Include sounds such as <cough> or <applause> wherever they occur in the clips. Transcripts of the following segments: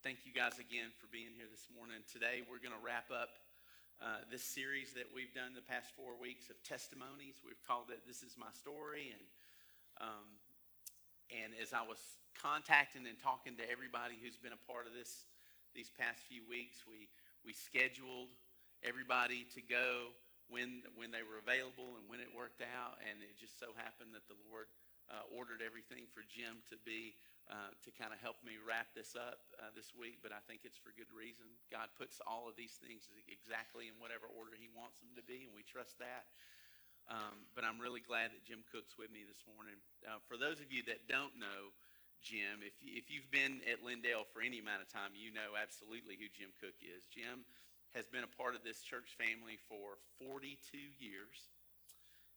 thank you guys again for being here this morning. Today, we're going to wrap up uh, this series that we've done the past four weeks of testimonies. We've called it "This Is My Story," and um, and as I was contacting and talking to everybody who's been a part of this these past few weeks, we we scheduled everybody to go when when they were available and when it worked out, and it just so happened that the Lord uh, ordered everything for Jim to be uh, to kind of help me wrap this up uh, this week, but I think it's for good reason. God puts all of these things exactly in whatever order He wants them to be, and we trust that. Um, but I'm really glad that Jim Cook's with me this morning. Uh, for those of you that don't know Jim, if, if you've been at Lindale for any amount of time, you know absolutely who Jim Cook is. Jim has been a part of this church family for 42 years.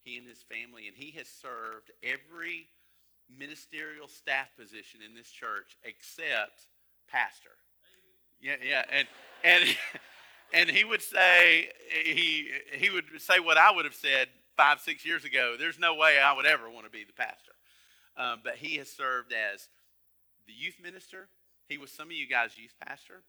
He and his family, and he has served every ministerial staff position in this church except pastor. Yeah, yeah, and and <laughs> and he would say he he would say what I would have said five six years ago. There's no way I would ever want to be the pastor, um, but he has served as the youth minister. He was some of you guys' youth pastor.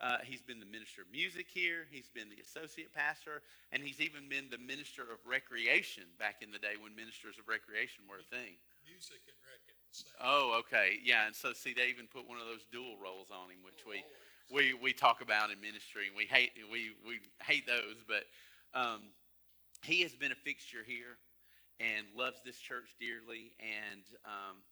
Uh, he's been the minister of music here. He's been the associate pastor, and he's even been the minister of recreation back in the day when ministers of recreation were a thing music and rec at the same. Oh, okay. Yeah, and so see, they even put one of those dual roles on him, which we we we talk about in ministry, and we hate we we hate those. But um, he has been a fixture here, and loves this church dearly, and um,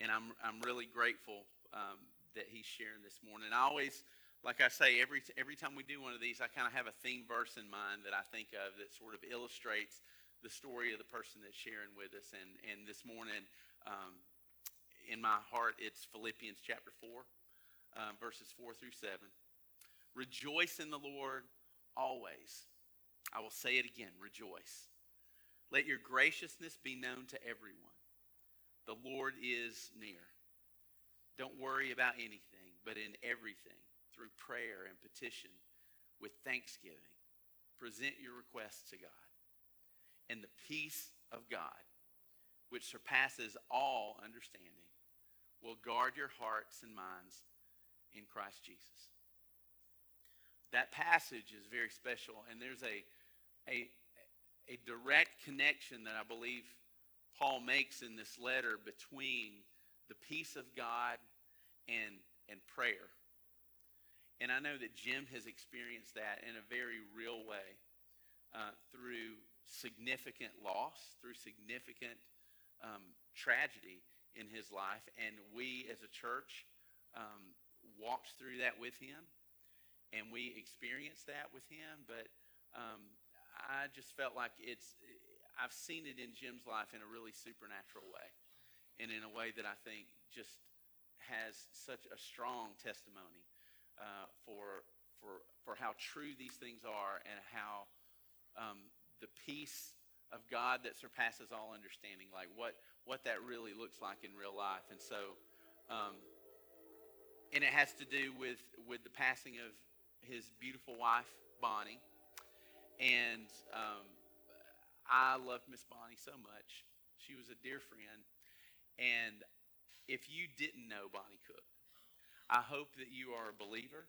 and I'm I'm really grateful um, that he's sharing this morning. I always. Like I say, every every time we do one of these, I kind of have a theme verse in mind that I think of that sort of illustrates the story of the person that's sharing with us. And, and this morning, um, in my heart, it's Philippians chapter 4, uh, verses 4 through 7. Rejoice in the Lord always. I will say it again rejoice. Let your graciousness be known to everyone. The Lord is near. Don't worry about anything, but in everything, through prayer and petition, with thanksgiving, present your requests to God and the peace of God, which surpasses all understanding, will guard your hearts and minds in Christ Jesus. That passage is very special, and there's a, a, a direct connection that I believe Paul makes in this letter between the peace of God and, and prayer. And I know that Jim has experienced that in a very real way uh, through significant loss, through significant um, tragedy in his life. And we as a church um, walked through that with him and we experienced that with him. But um, I just felt like it's, I've seen it in Jim's life in a really supernatural way and in a way that I think just has such a strong testimony uh, for, for, for how true these things are and how um, the peace of God that surpasses all understanding, like what, what that really looks like in real life. And so, um, and it has to do with, with the passing of his beautiful wife, Bonnie. And um, I loved Miss Bonnie so much. She was a dear friend. And if you didn't know Bonnie Cook, I hope that you are a believer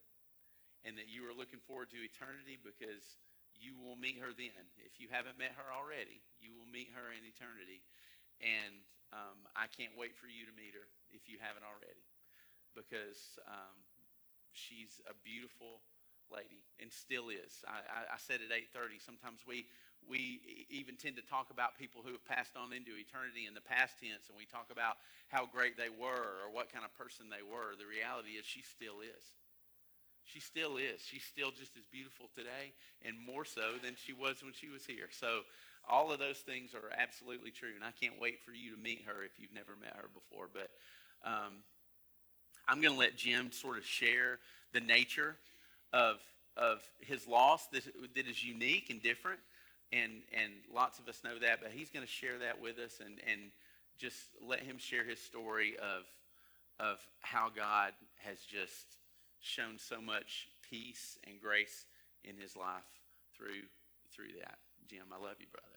and that you are looking forward to eternity because you will meet her then. If you haven't met her already, you will meet her in eternity. And um, I can't wait for you to meet her if you haven't already, because um, she's a beautiful lady and still is. I, I, I said at 8:30. Sometimes we we even tend to talk about people who have passed on into eternity in the past tense, and we talk about how great they were or what kind of person they were. The reality is, she still is. She still is. She's still just as beautiful today and more so than she was when she was here. So all of those things are absolutely true. And I can't wait for you to meet her if you've never met her before. But um, I'm going to let Jim sort of share the nature of, of his loss that, that is unique and different. And, and lots of us know that, but he's going to share that with us and, and just let him share his story of, of how God has just shown so much peace and grace in his life through through that. Jim, I love you, brother.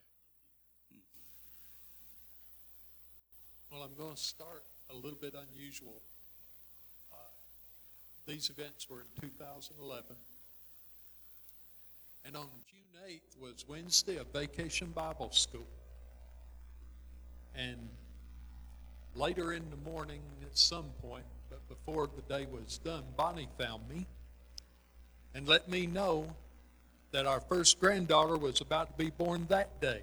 Well, I'm going to start a little bit unusual. Uh, These events were in 2011. And on June 8th was Wednesday of Vacation Bible School. And later in the morning, at some point, but before the day was done, Bonnie found me and let me know that our first granddaughter was about to be born that day,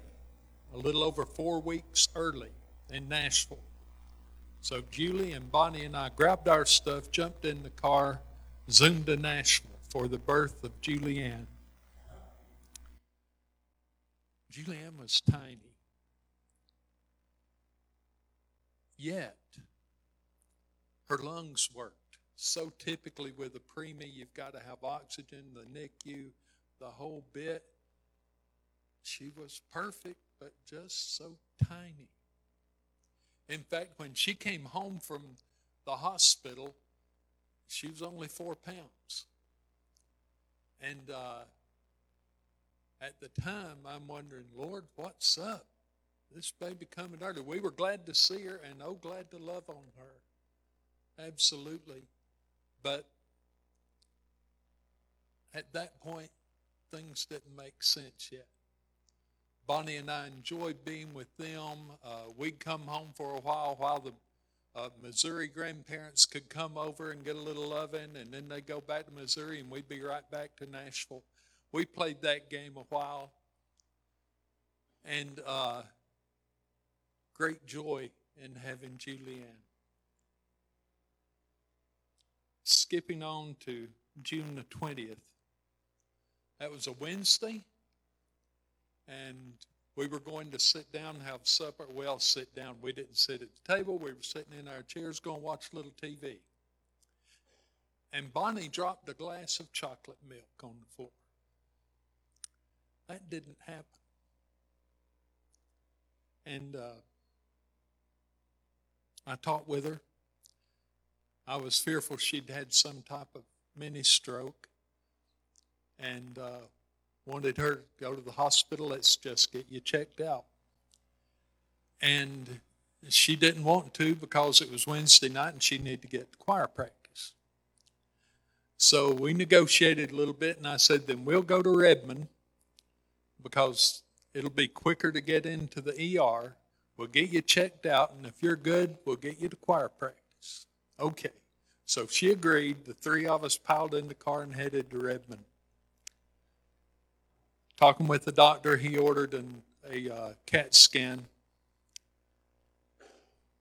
a little over four weeks early in Nashville. So Julie and Bonnie and I grabbed our stuff, jumped in the car, zoomed to Nashville for the birth of Julianne. Julianne was tiny. Yet, her lungs worked. So typically with a preemie, you've got to have oxygen, the NICU, the whole bit. She was perfect, but just so tiny. In fact, when she came home from the hospital, she was only four pounds. And uh, at the time, I'm wondering, Lord, what's up? This baby coming early. We were glad to see her and oh, glad to love on her. Absolutely. But at that point, things didn't make sense yet. Bonnie and I enjoyed being with them. Uh, we'd come home for a while while the uh, Missouri grandparents could come over and get a little loving, and then they'd go back to Missouri, and we'd be right back to Nashville. We played that game a while, and uh, great joy in having Julianne. Skipping on to June the 20th. That was a Wednesday, and we were going to sit down and have supper. Well, sit down. We didn't sit at the table. We were sitting in our chairs going to watch a little TV. And Bonnie dropped a glass of chocolate milk on the floor. That didn't happen. And uh, I talked with her. I was fearful she'd had some type of mini stroke and uh, wanted her to go to the hospital. Let's just get you checked out. And she didn't want to because it was Wednesday night and she needed to get to choir practice. So we negotiated a little bit, and I said, then we'll go to Redmond because it'll be quicker to get into the ER. We'll get you checked out, and if you're good, we'll get you to choir practice. Okay. So she agreed. The three of us piled in the car and headed to Redmond. Talking with the doctor, he ordered an, a uh, CAT scan.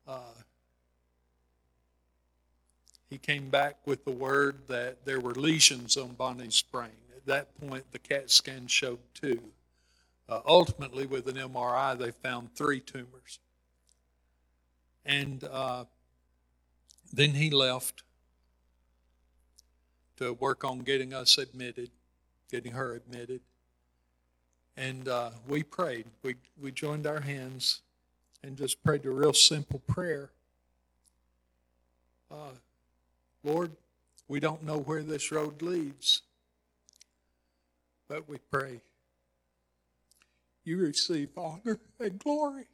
Uh, he came back with the word that there were lesions on Bonnie's brain. At that point, the CAT scan showed two. Uh, ultimately, with an MRI, they found three tumors. And uh, then he left to work on getting us admitted, getting her admitted. And uh, we prayed. We, we joined our hands and just prayed a real simple prayer. Uh, Lord, we don't know where this road leads, but we pray you receive honor and glory.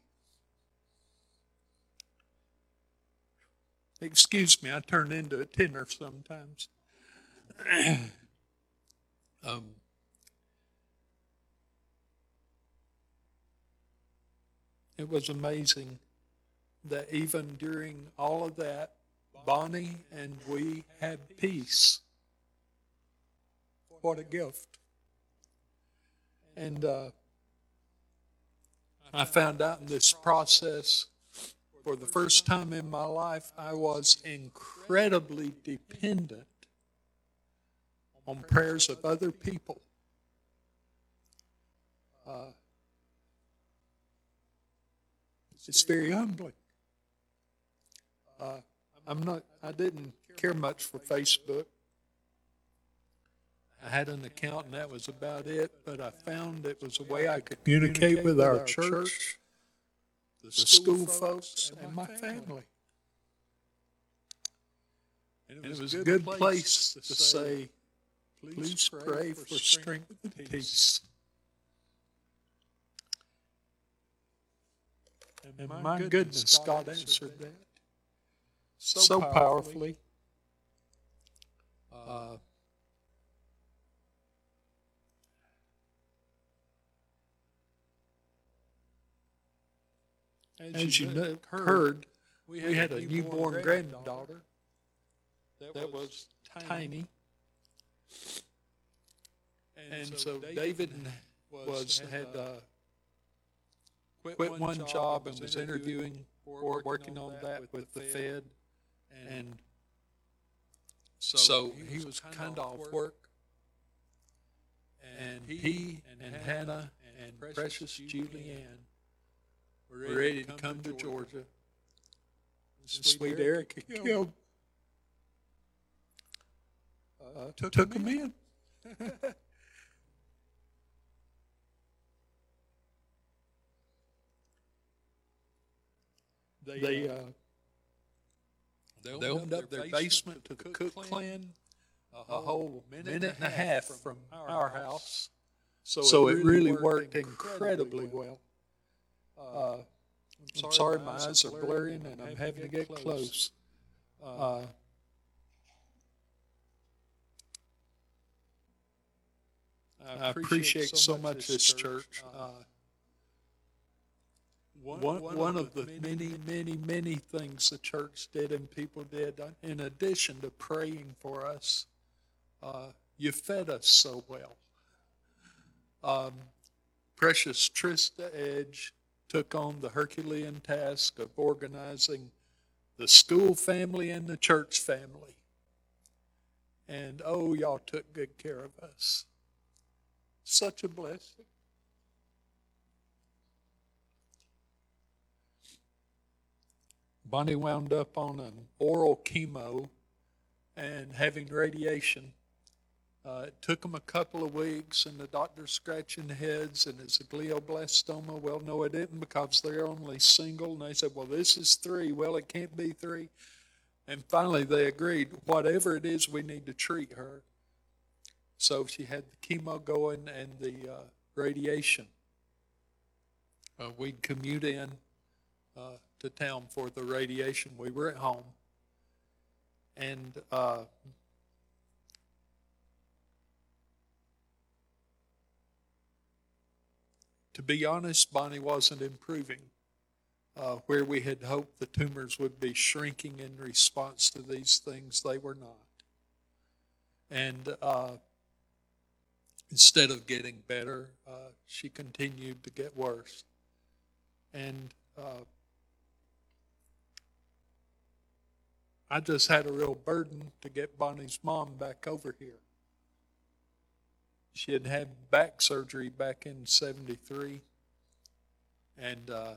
Excuse me, I turn into a tenor sometimes. <clears throat> um, it was amazing that even during all of that, Bonnie and we had peace. What a gift. And uh, I found out in this process, for the first time in my life, I was incredibly dependent on prayers of other people. Uh, it's very humbling. Uh, I'm not. I didn't care much for Facebook. I had an account and that was about it, but I found it was a way I could communicate with our church, the school folks, and my family. And it was a good place to say, please pray for strength and peace. And my goodness, God answered that so powerfully uh, uh, as you know, heard, we had a newborn granddaughter. That was tiny. And so David was, had, uh, quit one job and was interviewing or working on that with the Fed. And so he was kind of off work. And he and Hannah and precious Julianne were ready to come to Georgia. And Sweet Eric killed, uh, took him in. <laughs> They, uh, they opened up their basement to the cook clan a whole minute and a half from our house. So it really worked incredibly well. Uh, I'm sorry, my eyes are blurring and I'm having to get close. Uh, I appreciate so much this church. Uh, one, one of the many, many, many things the church did and people did, in addition to praying for us, uh, you fed us so well. Um, precious Trista Edge took on the Herculean task of organizing the school family and the church family. And oh, y'all took good care of us. Such a blessing. Bonnie wound up on an oral chemo and having radiation. Uh, it took them a couple of weeks, and the doctor's scratching heads, and it's a glioblastoma. Well, no, it didn't because they're only single. And they said, Well, this is three. Well, it can't be three. And finally, they agreed, whatever it is, we need to treat her. So she had the chemo going and the uh, radiation. Uh, we'd commute in uh, to town for the radiation. We were at home. And to be honest, Bonnie wasn't improving. Uh, where we had hoped the tumors would be shrinking in response to these things, they were not. And uh, instead of getting better, uh, she continued to get worse. And uh, I just had a real burden to get Bonnie's mom back over here. She had had back surgery back in 73 and uh,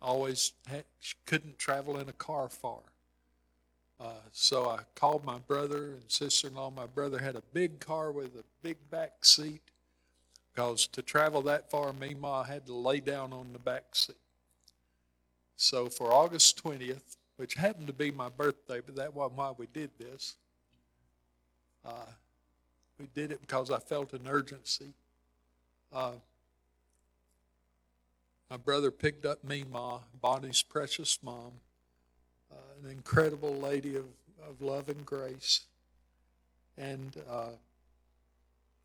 always had, couldn't travel in a car far. Uh, so I called my brother and sister in law. My brother had a big car with a big back seat because to travel that far, me Ma had to lay down on the back seat. So for August 20th, which happened to be my birthday, but that wasn't why we did this. Uh, we did it because I felt an urgency. Uh, my brother picked up me, Ma, Bonnie's precious mom, uh, an incredible lady of, of love and grace. And uh,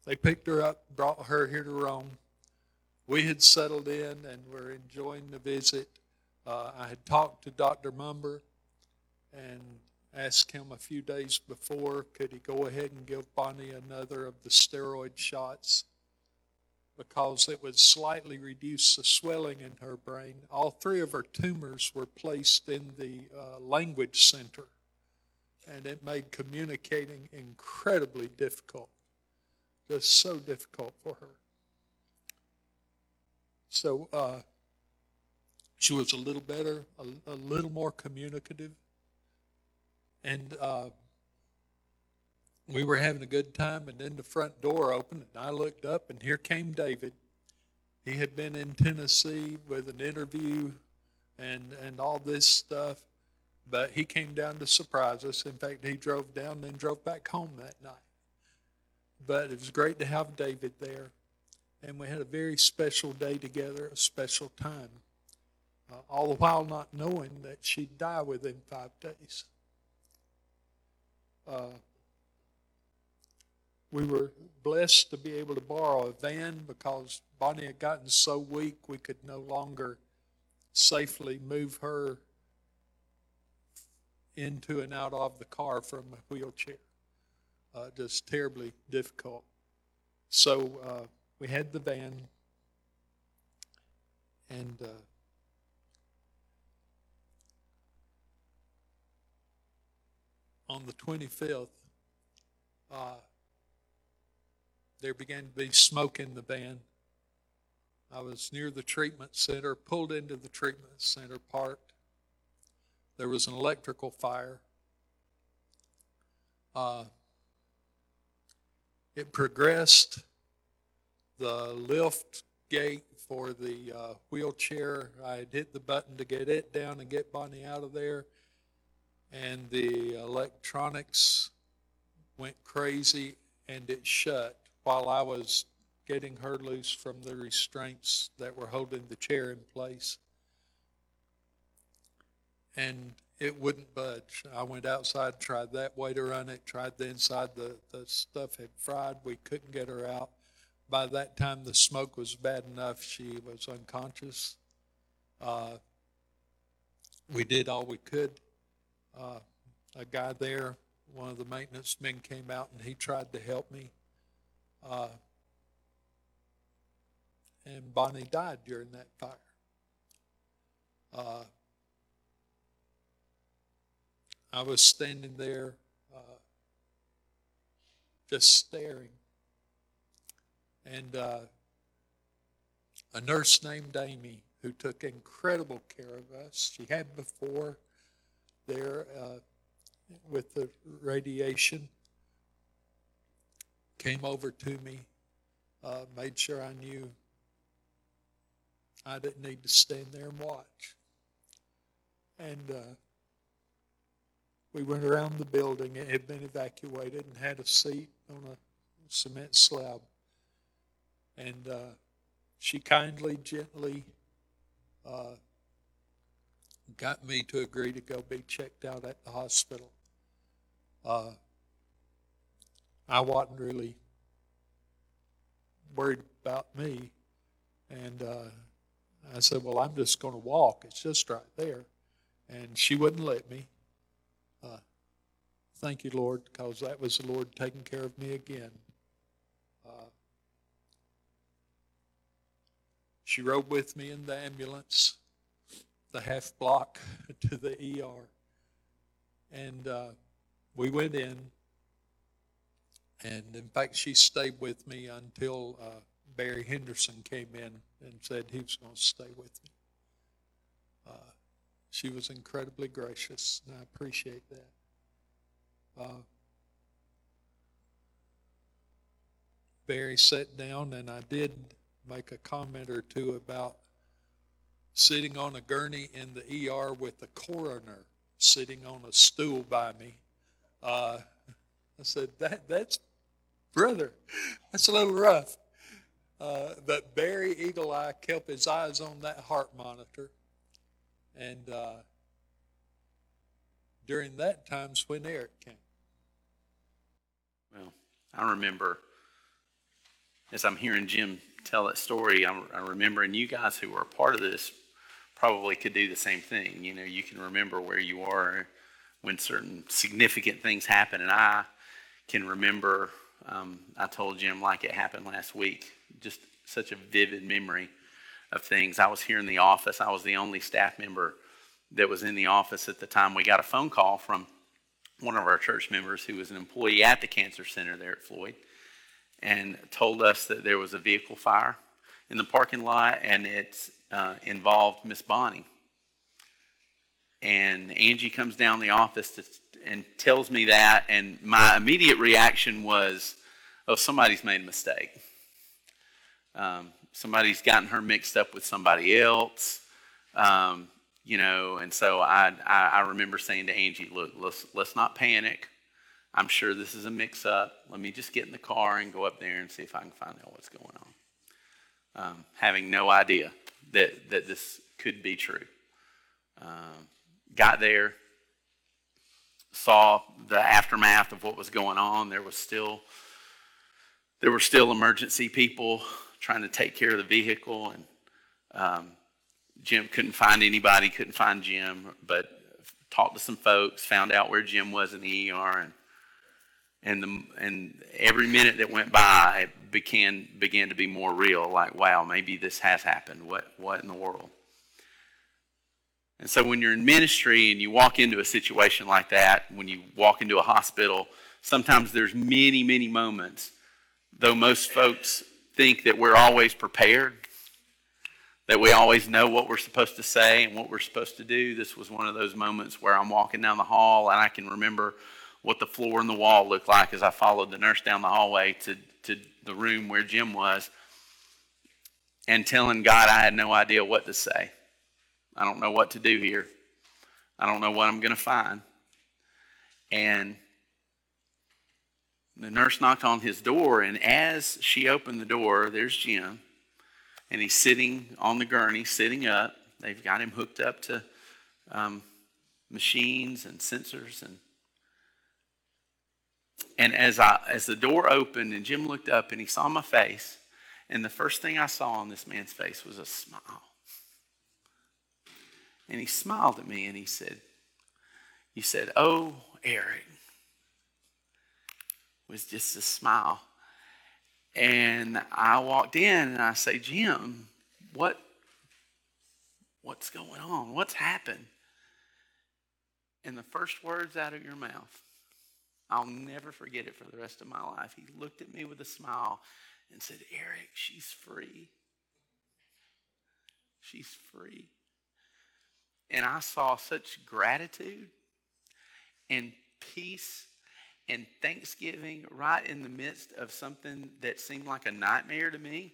they picked her up, brought her here to Rome. We had settled in and were enjoying the visit. Uh, I had talked to Dr. Mumber and asked him a few days before could he go ahead and give Bonnie another of the steroid shots because it would slightly reduce the swelling in her brain. All three of her tumors were placed in the uh, language center, and it made communicating incredibly difficult, just so difficult for her. So uh, she was a little better, a, a little more communicative, and uh, we were having a good time, and then the front door opened, and I looked up, and here came David. He had been in Tennessee with an interview and, and all this stuff, but he came down to surprise us. In fact, he drove down and then drove back home that night. But it was great to have David there, and we had a very special day together, a special time, uh, all the while not knowing that she'd die within five days. Uh, we were blessed to be able to borrow a van because Bonnie had gotten so weak we could no longer safely move her into and out of the car from a wheelchair. Uh, just terribly difficult. So uh, we had the van, and uh, on the 25th, uh, there began to be smoke in the van. I was near the treatment center, pulled into the treatment center, parked. There was an electrical fire. Uh, it progressed. The lift gate for the uh, wheelchair, I had hit the button to get it down and get Bonnie out of there. And the electronics went crazy and it shut while I was getting her loose from the restraints that were holding the chair in place. And it wouldn't budge. I went outside, tried that way to run it, tried the inside. The, the stuff had fried. We couldn't get her out. By that time, the smoke was bad enough. She was unconscious. Uh, we did all we could. Uh, a guy there, one of the maintenance men came out and he tried to help me. Uh, and Bonnie died during that fire. Uh, I was standing there uh, just staring. And uh, a nurse named Amy, who took incredible care of us, she had before there uh, with the radiation, came over to me, uh, made sure I knew I didn't need to stand there and watch. And uh, we went around the building. It had been evacuated and had a seat on a cement slab. And uh, she kindly, gently uh, got me to agree to go be checked out at the hospital. Uh, I wasn't really worried about me. And uh, I said, Well, I'm just going to walk. It's just right there. And she wouldn't let me. Uh, thank you, Lord, because that was the Lord taking care of me again. Uh, she rode with me in the ambulance, the half block <laughs> to the ER. And uh, we went in. And in fact, she stayed with me until uh, Barry Henderson came in and said he was going to stay with me. Uh, she was incredibly gracious, and I appreciate that. Uh, Barry sat down, and I did make a comment or two about sitting on a gurney in the ER with the coroner sitting on a stool by me. Uh, <laughs> I said, that, that's, brother, that's a little rough. Uh, but Barry Eagle Eye kept his eyes on that heart monitor. And uh, during that time's when Eric came. Well, I remember as I'm hearing Jim tell that story, I'm, I'm remembering you guys who were a part of this probably could do the same thing. You know, you can remember where you are when certain significant things happen. And I can remember, um, I told Jim like it happened last week, just such a vivid memory of things. I was here in the office. I was the only staff member that was in the office at the time. We got a phone call from one of our church members who was an employee at the cancer center there at Floyd and told us that there was a vehicle fire in the parking lot and it uh, involved Miss Bonnie. And Angie comes down the office to, and tells me that, and my immediate reaction was, oh, somebody's made a mistake. Um, somebody's gotten her mixed up with somebody else. Um, you know, and so I, I, I remember saying to Angie, look, let's, let's not panic. I'm sure this is a mix up. Let me just get in the car and go up there and see if I can find out what's going on. Um, having no idea that, that this could be true. Um, got there, saw the aftermath of what was going on. There was still there were still emergency people trying to take care of the vehicle and um, Jim couldn't find anybody, couldn't find Jim, but talked to some folks, found out where Jim was in the ER, and and the and every minute that went by it began began to be more real. Like, wow, maybe this has happened. What what in the world? And so when you're in ministry and you walk into a situation like that, when you walk into a hospital, sometimes there's many, many moments, though most folks think that we're always prepared, that we always know what we're supposed to say and what we're supposed to do. This was one of those moments where I'm walking down the hall and I can remember what the floor and the wall looked like as I followed the nurse down the hallway to, to the room where Jim was and telling God I had no idea what to say. I don't know what to do here. I don't know what I'm going to find. And the nurse knocked on his door, and as she opened the door, there's Jim, and he's sitting on the gurney, sitting up. They've got him hooked up to um, machines and sensors, and and as I as the door opened, and Jim looked up, and he saw my face, and the first thing I saw on this man's face was a smile. And he smiled at me, and he said, "He said, oh, Eric." was just a smile. And I walked in and I say, Jim, what what's going on? What's happened? And the first words out of your mouth, I'll never forget it for the rest of my life. He looked at me with a smile and said, Eric, she's free. She's free. And I saw such gratitude and peace and thanksgiving right in the midst of something that seemed like a nightmare to me.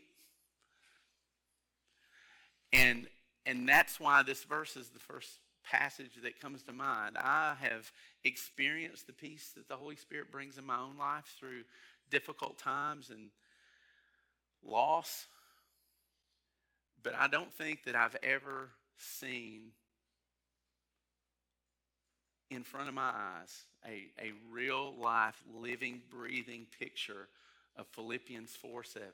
And and that's why this verse is the first passage that comes to mind. I have experienced the peace that the Holy Spirit brings in my own life through difficult times and loss. But I don't think that I've ever seen in front of my eyes a, a real life, living, breathing picture of Philippians 4 7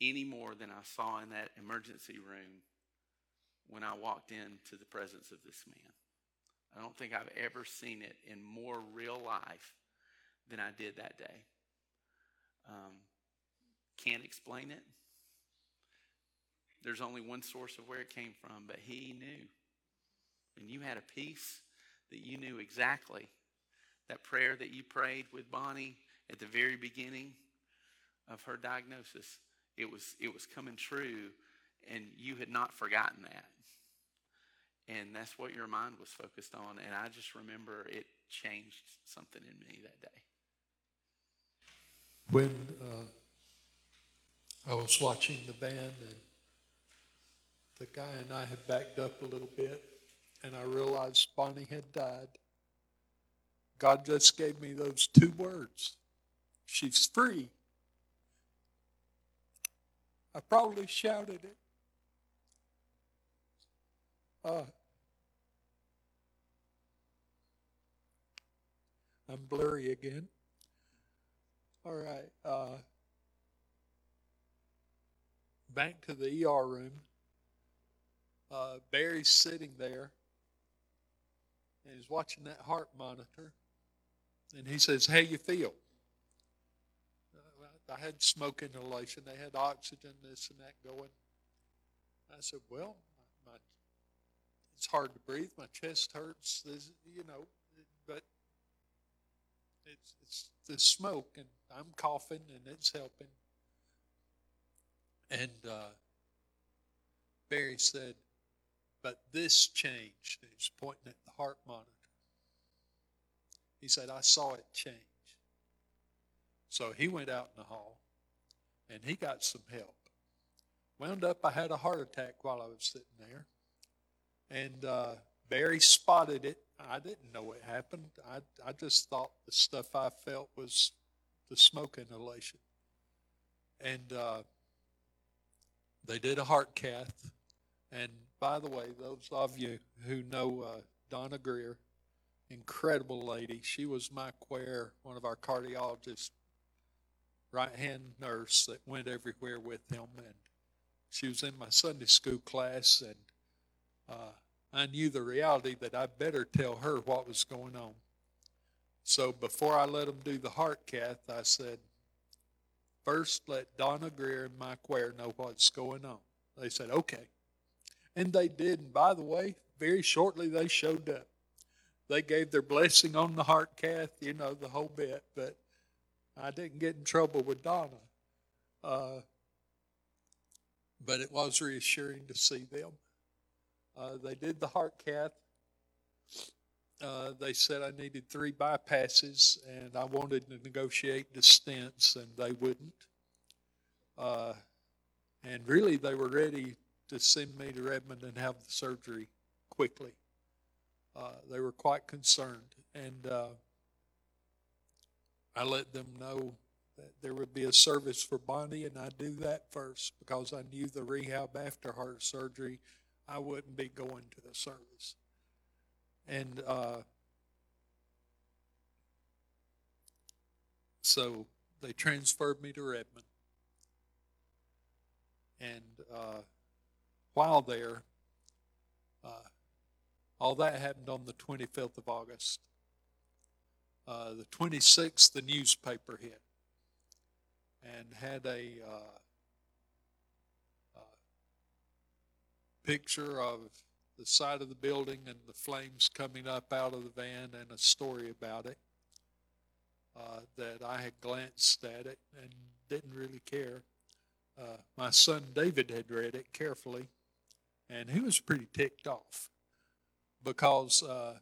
any more than I saw in that emergency room when I walked into the presence of this man. I don't think I've ever seen it in more real life than I did that day. Um, can't explain it. There's only one source of where it came from, but he knew. And you had a peace that you knew exactly that prayer that you prayed with Bonnie at the very beginning of her diagnosis. It was, it was coming true, and you had not forgotten that. And that's what your mind was focused on. And I just remember it changed something in me that day. When uh, I was watching the band, and the guy and I had backed up a little bit, and I realized Bonnie had died. God just gave me those two words. She's free. I probably shouted it. Uh, I'm blurry again. All right. Uh, back to the ER room. Uh, Barry's sitting there and he's watching that heart monitor. And he says, How you feel? Uh, I had smoke inhalation. They had oxygen, this and that going. I said, Well, my, my, it's hard to breathe. My chest hurts, this, you know, but it's, it's the smoke, and I'm coughing, and it's helping. And uh, Barry said, But this changed. He's pointing at the heart monitor. He said, I saw it change. So he went out in the hall and he got some help. Wound up, I had a heart attack while I was sitting there. And uh, Barry spotted it. I didn't know it happened. I, I just thought the stuff I felt was the smoke inhalation. And uh, they did a heart cath. And by the way, those of you who know uh, Donna Greer, incredible lady. She was my quare, one of our cardiologists, right hand nurse that went everywhere with him. And she was in my Sunday school class, and uh, I knew the reality that I better tell her what was going on. So before I let them do the heart cath, I said, first let Donna Greer and Mike Ware know what's going on. They said, okay. And they did. And by the way, very shortly they showed up. They gave their blessing on the heart cath, you know, the whole bit. But I didn't get in trouble with Donna. Uh, but it was reassuring to see them. Uh, they did the heart cath. Uh, they said I needed three bypasses and I wanted to negotiate the stents, and they wouldn't. Uh, and really, they were ready to send me to Redmond and have the surgery quickly. Uh, they were quite concerned, and uh, I let them know that there would be a service for Bonnie, and I'd do that first because I knew the rehab after heart surgery, I wouldn't be going to the service. And uh, so they transferred me to Redmond. And uh, while there, uh, all that happened on the 25th of August. Uh, the 26th, the newspaper hit and had a uh, uh, picture of the side of the building and the flames coming up out of the van and a story about it. Uh, that I had glanced at it and didn't really care. Uh, my son David had read it carefully, and he was pretty ticked off because uh,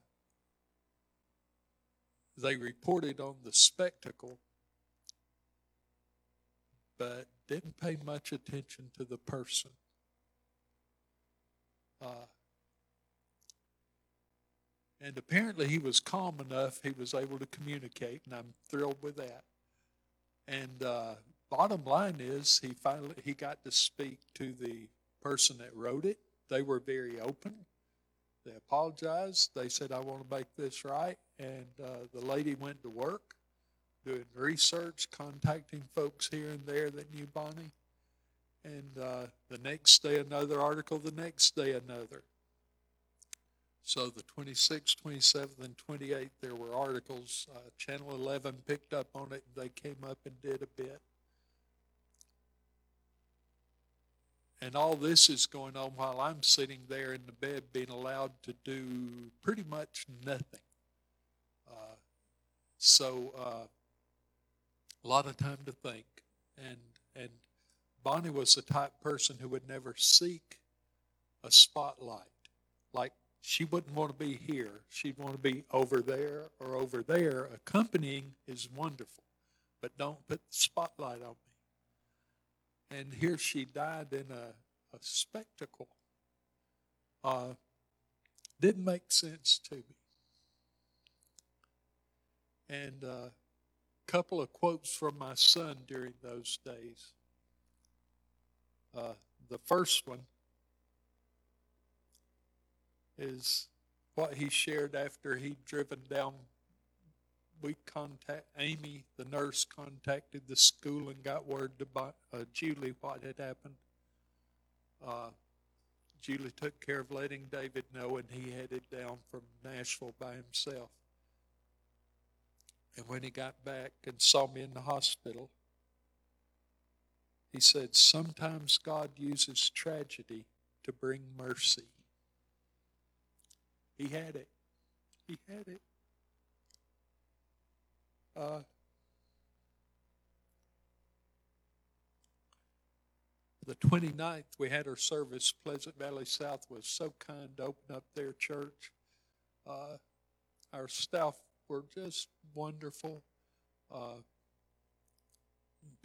they reported on the spectacle, but didn't pay much attention to the person. Uh, and apparently he was calm enough, he was able to communicate, and I'm thrilled with that. And uh, bottom line is he finally he got to speak to the person that wrote it. They were very open. They apologized. They said, I want to make this right. And uh, the lady went to work doing research, contacting folks here and there that knew Bonnie. And uh, the next day, another article, the next day, another. So the 26th, 27th, and 28th, there were articles. Uh, Channel 11 picked up on it. They came up and did a bit. And all this is going on while I'm sitting there in the bed being allowed to do pretty much nothing. Uh, so uh, a lot of time to think. And, and Bonnie was the type person who would never seek a spotlight. Like she wouldn't want to be here. She'd want to be over there or over there. Accompanying is wonderful, but don't put the spotlight on me. And here she died in a, a spectacle. Uh, didn't make sense to me. And a uh, couple of quotes from my son during those days. Uh, the first one is what he shared after he'd driven down. We contact Amy, the nurse, contacted the school and got word to uh, Julie what had happened. Uh, Julie took care of letting David know, and he headed down from Nashville by himself. And when he got back and saw me in the hospital, he said, Sometimes God uses tragedy to bring mercy. He had it. He had it. Uh, the 29th, we had our service. Pleasant Valley South was so kind to open up their church. Uh, our staff were just wonderful. Uh,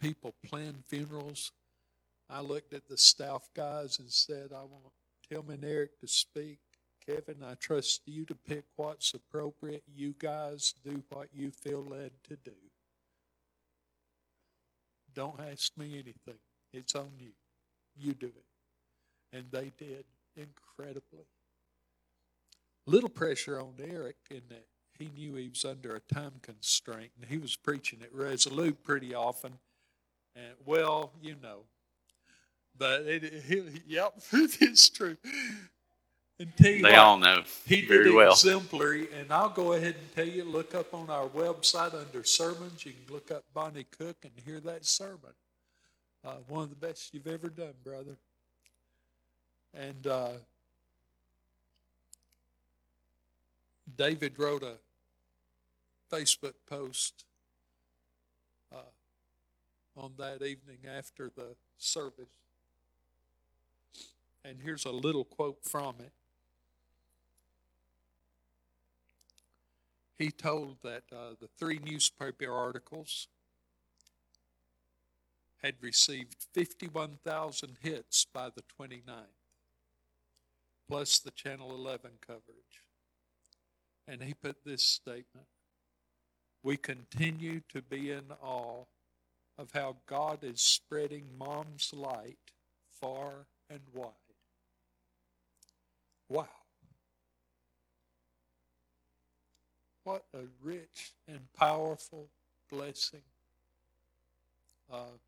people planned funerals. I looked at the staff guys and said, I want Tim and Eric to speak. Kevin, I trust you to pick what's appropriate. You guys do what you feel led to do. Don't ask me anything. It's on you. You do it. And they did incredibly. Little pressure on Eric in that he knew he was under a time constraint and he was preaching at Resolute pretty often. And well, you know. but it, it, yep, <laughs> it's true. And tell you They what, all know he very did well. exemplary, and I'll go ahead and tell you. Look up on our website under sermons. You can look up Bonnie Cook and hear that sermon. Uh, one of the best you've ever done, brother. And uh, David wrote a Facebook post on that evening after the service. And here's a little quote from it. He told that uh, the three newspaper articles had received 51,000 hits by the 29th, plus the Channel 11 coverage. And he put this statement We continue to be in awe of how God is spreading mom's light far and wide. Wow. What a rich and powerful blessing. Uh,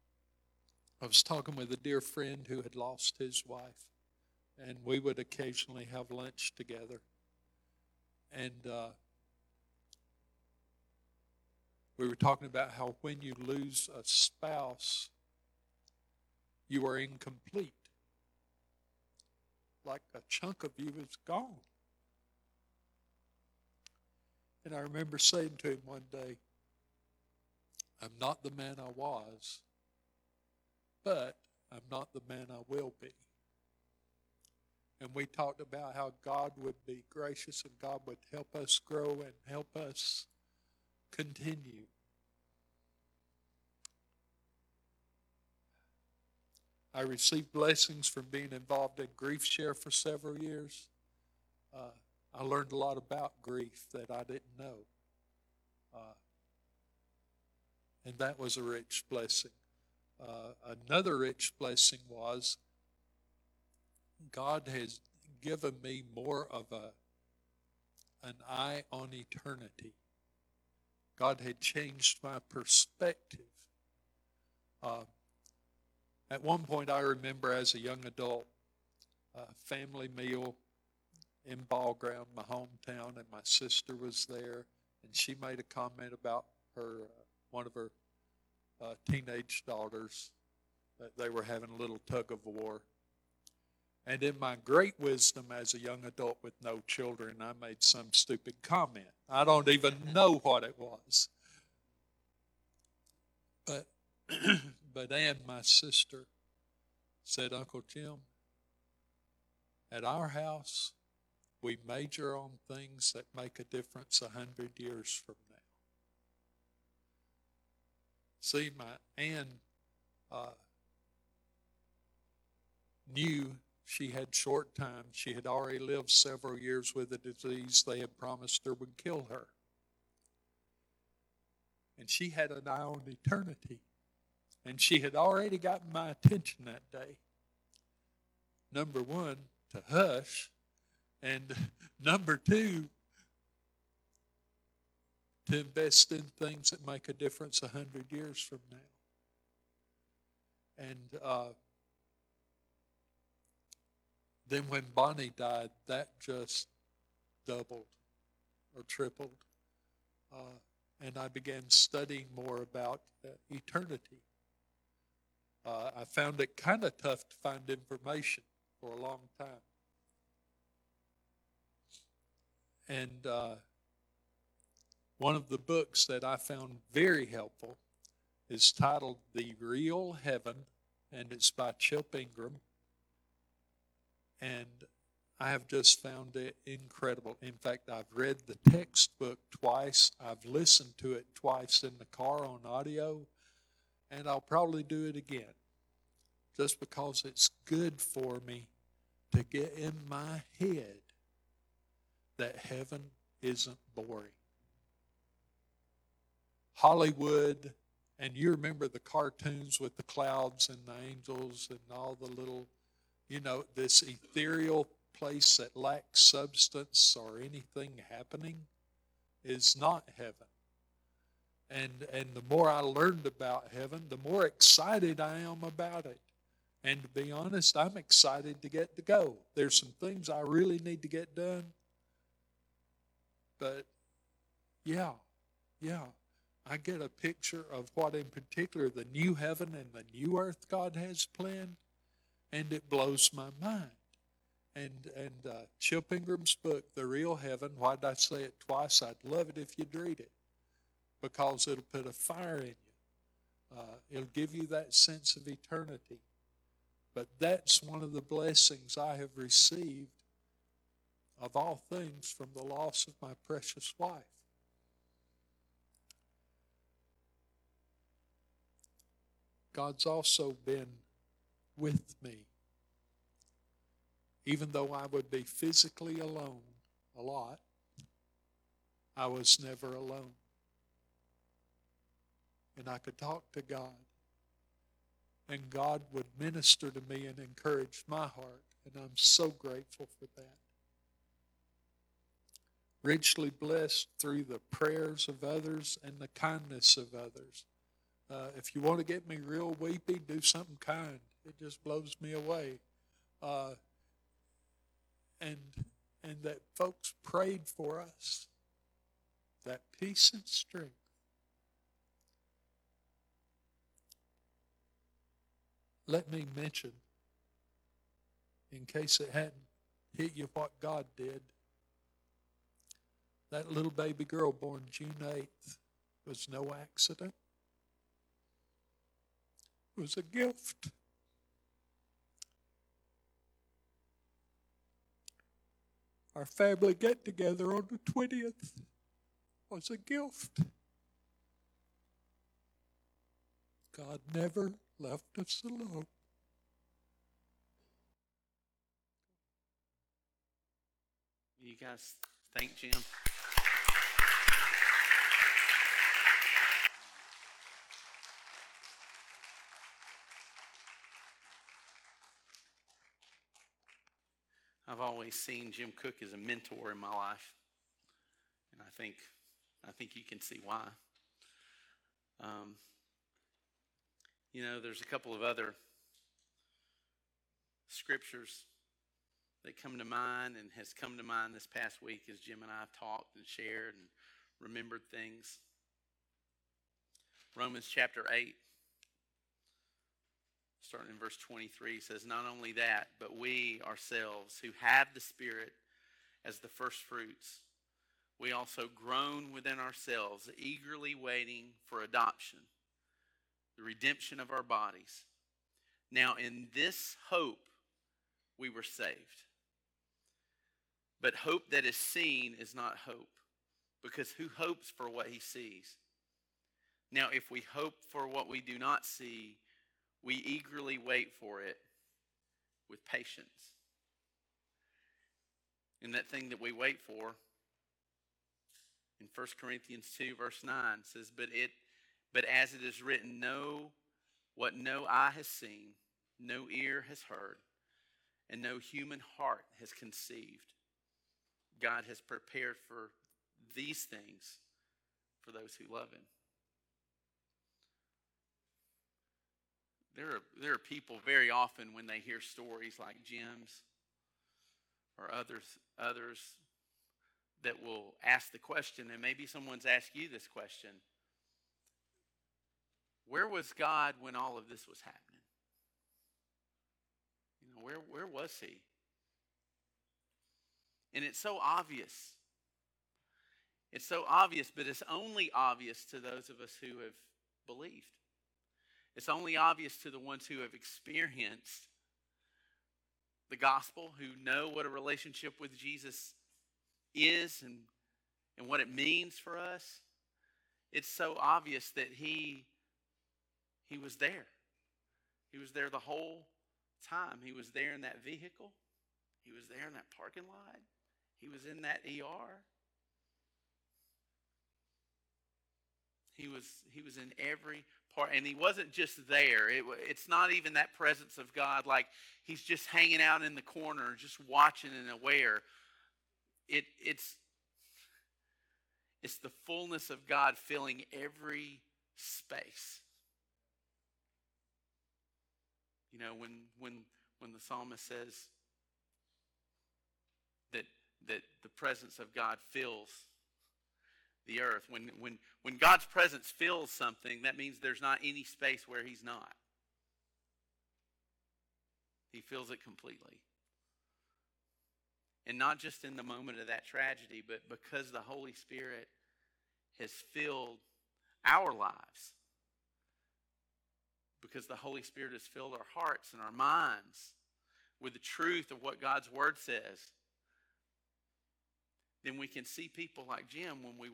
I was talking with a dear friend who had lost his wife, and we would occasionally have lunch together. And uh, we were talking about how when you lose a spouse, you are incomplete. Like a chunk of you is gone. And I remember saying to him one day, I'm not the man I was, but I'm not the man I will be. And we talked about how God would be gracious and God would help us grow and help us continue. I received blessings from being involved in Grief Share for several years. Uh, I learned a lot about grief that I didn't know. Uh, and that was a rich blessing. Uh, another rich blessing was God has given me more of a an eye on eternity. God had changed my perspective. Uh, at one point, I remember as a young adult, a family meal in Ball Ground, my hometown, and my sister was there, and she made a comment about her uh, one of her uh, teenage daughters that they were having a little tug of war. And in my great wisdom as a young adult with no children, I made some stupid comment. I don't even know what it was. But <clears throat> but Ann, my sister, said, Uncle Jim, at our house, we major on things that make a difference a hundred years from now. See, my Ann uh, knew she had short time. She had already lived several years with a disease they had promised her would kill her. And she had an eye on eternity. And she had already gotten my attention that day. Number one, to hush. And <laughs> number two, to invest in things that make a difference a hundred years from now. And uh, then when Bonnie died, that just doubled or tripled. Uh, and I began studying more about uh, eternity. Uh, I found it kind of tough to find information for a long time. And uh, one of the books that I found very helpful is titled The Real Heaven, and it's by Chip Ingram. And I have just found it incredible. In fact, I've read the textbook twice, I've listened to it twice in the car on audio, and I'll probably do it again just because it's good for me to get in my head that heaven isn't boring. Hollywood, and you remember the cartoons with the clouds and the angels and all the little, you know, this ethereal place that lacks substance or anything happening is not heaven. And, and the more I learned about heaven, the more excited I am about it. And to be honest, I'm excited to get to go. There's some things I really need to get done. But yeah, yeah, I get a picture of what, in particular, the new heaven and the new earth God has planned, and it blows my mind. And and uh, Chip Ingram's book, The Real Heaven. Why did I say it twice? I'd love it if you'd read it, because it'll put a fire in you. Uh, it'll give you that sense of eternity. But that's one of the blessings I have received of all things from the loss of my precious wife. God's also been with me. Even though I would be physically alone a lot, I was never alone. And I could talk to God. And God would minister to me and encourage my heart. And I'm so grateful for that. Richly blessed through the prayers of others and the kindness of others. Uh, if you want to get me real weepy, do something kind. It just blows me away. Uh, and and that folks prayed for us. That peace and strength. Let me mention, in case it hadn't hit you what God did, that little baby girl born June 8th was no accident It was a gift. Our family get together on the 20th was a gift. God never left us alone. You guys thank Jim. I've always seen Jim Cook as a mentor in my life, and I think I think you can see why. Um, you know, there's a couple of other scriptures that come to mind and has come to mind this past week as Jim and I have talked and shared and remembered things. Romans chapter 8 starting in verse 23, says, Not only that, but we ourselves who have the Spirit as the first fruits, we also groan within ourselves, eagerly waiting for adoption, the redemption of our bodies. Now, in this hope, we were saved. But hope that is seen is not hope, because who hopes for what he sees? Now, if we hope for what we do not see, we eagerly wait for it with patience. And that thing that we wait for in 1 Corinthians 2 verse 9 says, But it but as it is written, no what no eye has seen, no ear has heard, and no human heart has conceived. God has prepared for these things for those who love him. There are, there are people very often when they hear stories like Jim's or others, others that will ask the question, and maybe someone's asked you this question Where was God when all of this was happening? You know, where, where was He? And it's so obvious. It's so obvious, but it's only obvious to those of us who have believed. It's only obvious to the ones who have experienced the gospel, who know what a relationship with Jesus is and, and what it means for us. It's so obvious that he, he was there. He was there the whole time. He was there in that vehicle. He was there in that parking lot. He was in that ER. He was, he was in every part. And he wasn't just there. It, it's not even that presence of God like he's just hanging out in the corner, just watching and aware. It, it's, it's the fullness of God filling every space. You know, when when when the psalmist says that that the presence of God fills the earth. When when when God's presence fills something, that means there's not any space where he's not. He fills it completely. And not just in the moment of that tragedy, but because the Holy Spirit has filled our lives. Because the Holy Spirit has filled our hearts and our minds with the truth of what God's Word says. Then we can see people like Jim when we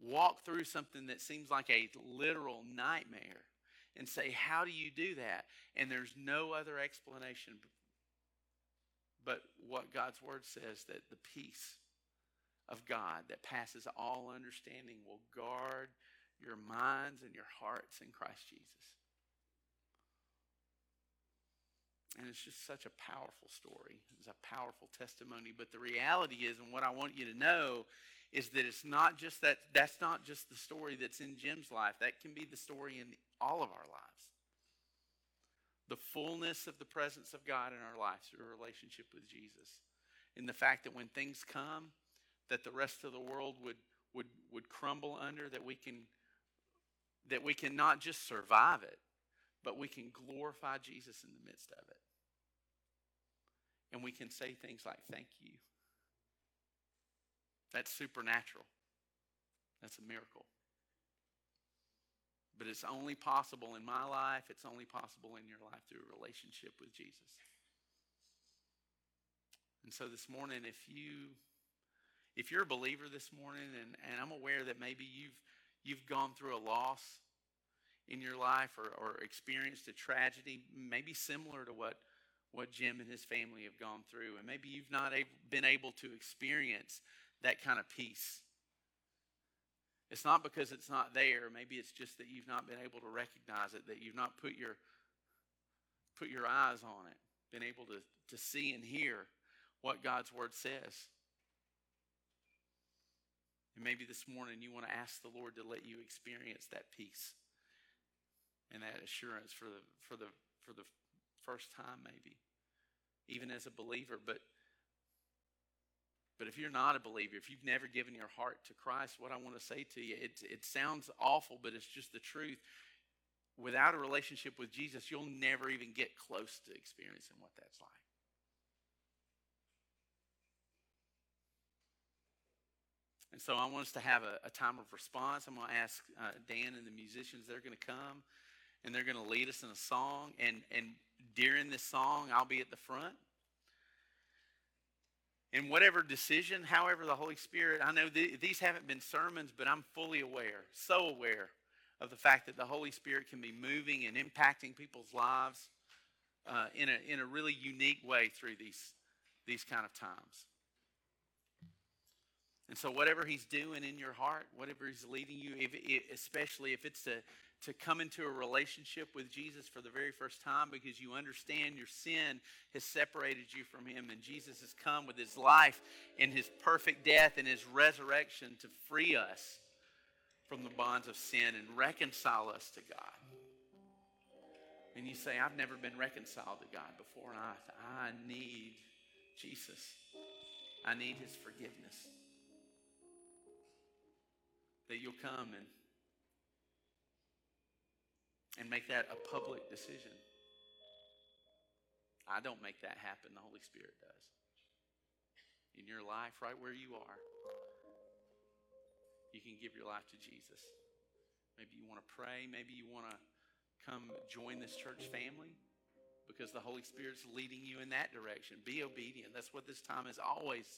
walk through something that seems like a literal nightmare and say, How do you do that? And there's no other explanation but what God's word says that the peace of God that passes all understanding will guard your minds and your hearts in Christ Jesus. And it's just such a powerful story. It's a powerful testimony. But the reality is, and what I want you to know, is that it's not just that, that's not just the story that's in Jim's life. That can be the story in all of our lives. The fullness of the presence of God in our lives through a relationship with Jesus. And the fact that when things come, that the rest of the world would, would, would crumble under, that we can that we can not just survive it, but we can glorify Jesus in the midst of it. And we can say things like, Thank you. That's supernatural. That's a miracle. But it's only possible in my life, it's only possible in your life through a relationship with Jesus. And so this morning, if you if you're a believer this morning, and, and I'm aware that maybe you've you've gone through a loss in your life or, or experienced a tragedy, maybe similar to what, what Jim and his family have gone through, and maybe you've not been able to experience that kind of peace. It's not because it's not there. Maybe it's just that you've not been able to recognize it, that you've not put your put your eyes on it, been able to, to see and hear what God's word says. And maybe this morning you want to ask the Lord to let you experience that peace and that assurance for the for the for the first time maybe even as a believer but but if you're not a believer if you've never given your heart to christ what i want to say to you it, it sounds awful but it's just the truth without a relationship with jesus you'll never even get close to experiencing what that's like and so i want us to have a, a time of response i'm going to ask uh, dan and the musicians they're going to come and they're going to lead us in a song. And, and during this song, I'll be at the front. And whatever decision, however, the Holy Spirit, I know th- these haven't been sermons, but I'm fully aware, so aware of the fact that the Holy Spirit can be moving and impacting people's lives uh, in, a, in a really unique way through these, these kind of times. And so, whatever He's doing in your heart, whatever He's leading you, if, especially if it's to to come into a relationship with Jesus for the very first time because you understand your sin has separated you from Him. And Jesus has come with His life and His perfect death and His resurrection to free us from the bonds of sin and reconcile us to God. And you say, I've never been reconciled to God before, and I, I need Jesus. I need His forgiveness. That you'll come and and make that a public decision. I don't make that happen, the Holy Spirit does. In your life, right where you are, you can give your life to Jesus. Maybe you want to pray. Maybe you want to come join this church family because the Holy Spirit's leading you in that direction. Be obedient. That's what this time is always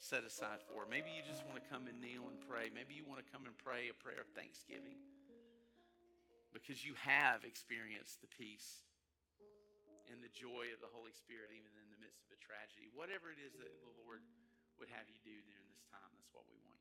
set aside for. Maybe you just want to come and kneel and pray. Maybe you want to come and pray a prayer of thanksgiving because you have experienced the peace and the joy of the Holy Spirit even in the midst of a tragedy. Whatever it is that the Lord would have you do during this time, that's what we want